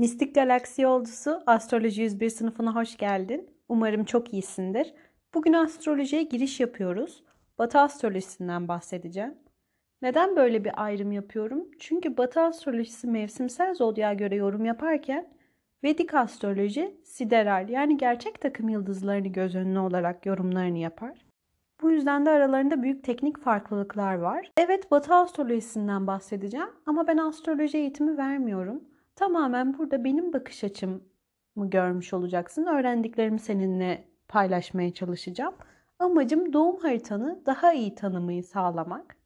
Mistik Galaksi Yolcusu Astroloji 101 sınıfına hoş geldin. Umarım çok iyisindir. Bugün astrolojiye giriş yapıyoruz. Batı astrolojisinden bahsedeceğim. Neden böyle bir ayrım yapıyorum? Çünkü Batı astrolojisi mevsimsel zodya göre yorum yaparken Vedik astroloji sideral yani gerçek takım yıldızlarını göz önüne olarak yorumlarını yapar. Bu yüzden de aralarında büyük teknik farklılıklar var. Evet Batı astrolojisinden bahsedeceğim ama ben astroloji eğitimi vermiyorum. Tamamen burada benim bakış açımı görmüş olacaksın. Öğrendiklerimi seninle paylaşmaya çalışacağım. Amacım doğum haritanı daha iyi tanımayı sağlamak.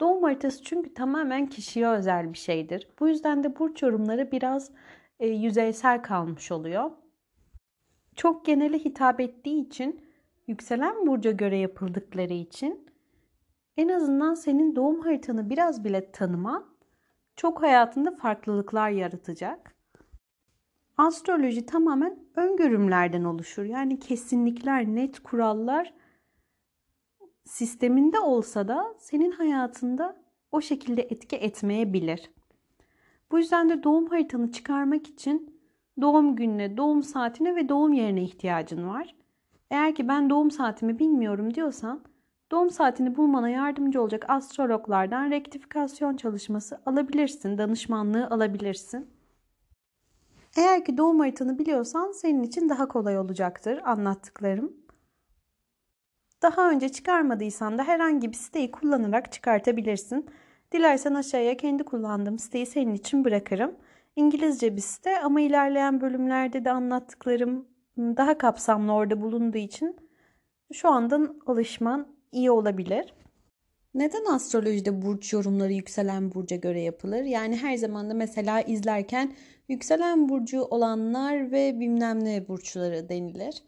Doğum haritası çünkü tamamen kişiye özel bir şeydir. Bu yüzden de burç yorumları biraz e, yüzeysel kalmış oluyor. Çok genele hitap ettiği için, yükselen burca göre yapıldıkları için en azından senin doğum haritanı biraz bile tanıman çok hayatında farklılıklar yaratacak. Astroloji tamamen öngörümlerden oluşur. Yani kesinlikler, net kurallar sisteminde olsa da senin hayatında o şekilde etki etmeyebilir. Bu yüzden de doğum haritanı çıkarmak için doğum gününe, doğum saatine ve doğum yerine ihtiyacın var. Eğer ki ben doğum saatimi bilmiyorum diyorsan doğum saatini bulmana yardımcı olacak astrologlardan rektifikasyon çalışması alabilirsin, danışmanlığı alabilirsin. Eğer ki doğum haritanı biliyorsan senin için daha kolay olacaktır anlattıklarım. Daha önce çıkarmadıysan da herhangi bir siteyi kullanarak çıkartabilirsin. Dilersen aşağıya kendi kullandığım siteyi senin için bırakırım. İngilizce bir site ama ilerleyen bölümlerde de anlattıklarım daha kapsamlı orada bulunduğu için şu andan alışman iyi olabilir. Neden astrolojide burç yorumları yükselen burca göre yapılır? Yani her zaman da mesela izlerken yükselen burcu olanlar ve bilmem ne burçları denilir.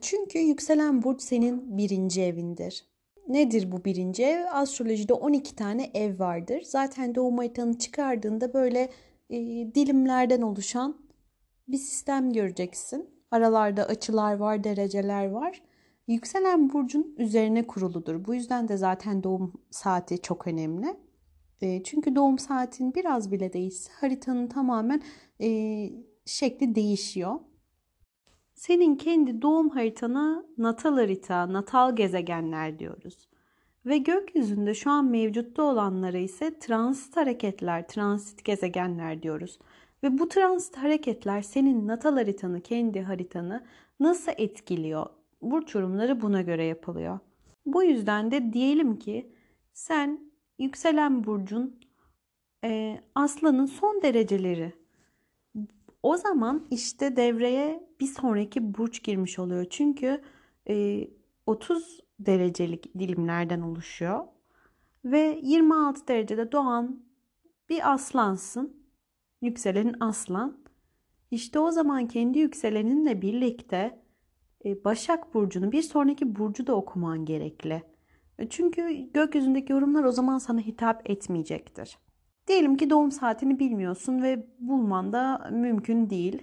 Çünkü yükselen burç senin birinci evindir. Nedir bu birinci ev? Astrolojide 12 tane ev vardır. Zaten doğum haritanı çıkardığında böyle e, dilimlerden oluşan bir sistem göreceksin. Aralarda açılar var, dereceler var. Yükselen burcun üzerine kuruludur. Bu yüzden de zaten doğum saati çok önemli. E, çünkü doğum saatin biraz bile değişse haritanın tamamen e, şekli değişiyor. Senin kendi doğum haritana natal harita, natal gezegenler diyoruz. Ve gökyüzünde şu an mevcutta olanlara ise transit hareketler, transit gezegenler diyoruz. Ve bu transit hareketler senin natal haritanı, kendi haritanı nasıl etkiliyor? Burç yorumları buna göre yapılıyor. Bu yüzden de diyelim ki sen yükselen burcun e, aslanın son dereceleri o zaman işte devreye bir sonraki burç girmiş oluyor. Çünkü e, 30 derecelik dilimlerden oluşuyor. Ve 26 derecede doğan bir aslansın. Yükselenin aslan. İşte o zaman kendi yükseleninle birlikte Başak Burcu'nu bir sonraki burcu da okuman gerekli. E, çünkü gökyüzündeki yorumlar o zaman sana hitap etmeyecektir. Diyelim ki doğum saatini bilmiyorsun ve bulman da mümkün değil.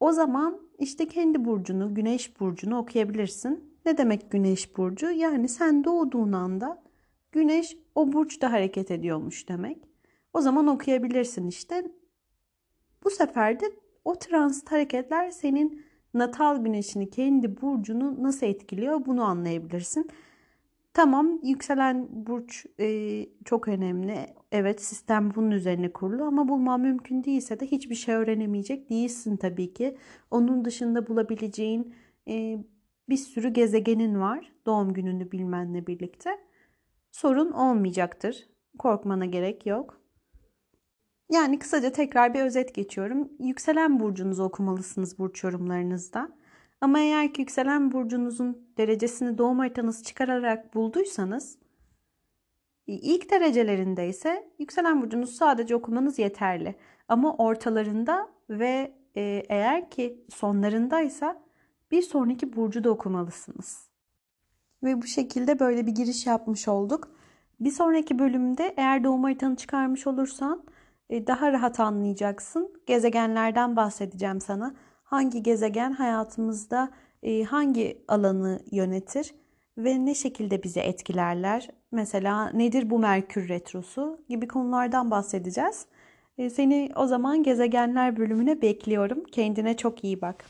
O zaman işte kendi burcunu, güneş burcunu okuyabilirsin. Ne demek güneş burcu? Yani sen doğduğun anda güneş o burçta hareket ediyormuş demek. O zaman okuyabilirsin işte. Bu sefer de o transit hareketler senin natal güneşini, kendi burcunu nasıl etkiliyor bunu anlayabilirsin. Tamam yükselen burç e, çok önemli. Evet sistem bunun üzerine kurulu ama bulman mümkün değilse de hiçbir şey öğrenemeyecek değilsin tabii ki. Onun dışında bulabileceğin e, bir sürü gezegenin var doğum gününü bilmenle birlikte. Sorun olmayacaktır. Korkmana gerek yok. Yani kısaca tekrar bir özet geçiyorum. Yükselen burcunuzu okumalısınız burç yorumlarınızda. Ama eğer ki yükselen burcunuzun derecesini doğum haritanızı çıkararak bulduysanız ilk derecelerinde ise yükselen burcunuzu sadece okumanız yeterli. Ama ortalarında ve e, eğer ki sonlarındaysa bir sonraki burcu da okumalısınız. Ve bu şekilde böyle bir giriş yapmış olduk. Bir sonraki bölümde eğer doğum haritanı çıkarmış olursan daha rahat anlayacaksın. Gezegenlerden bahsedeceğim sana hangi gezegen hayatımızda e, hangi alanı yönetir ve ne şekilde bizi etkilerler? Mesela nedir bu Merkür Retrosu gibi konulardan bahsedeceğiz. E, Seni o zaman gezegenler bölümüne bekliyorum. Kendine çok iyi bak.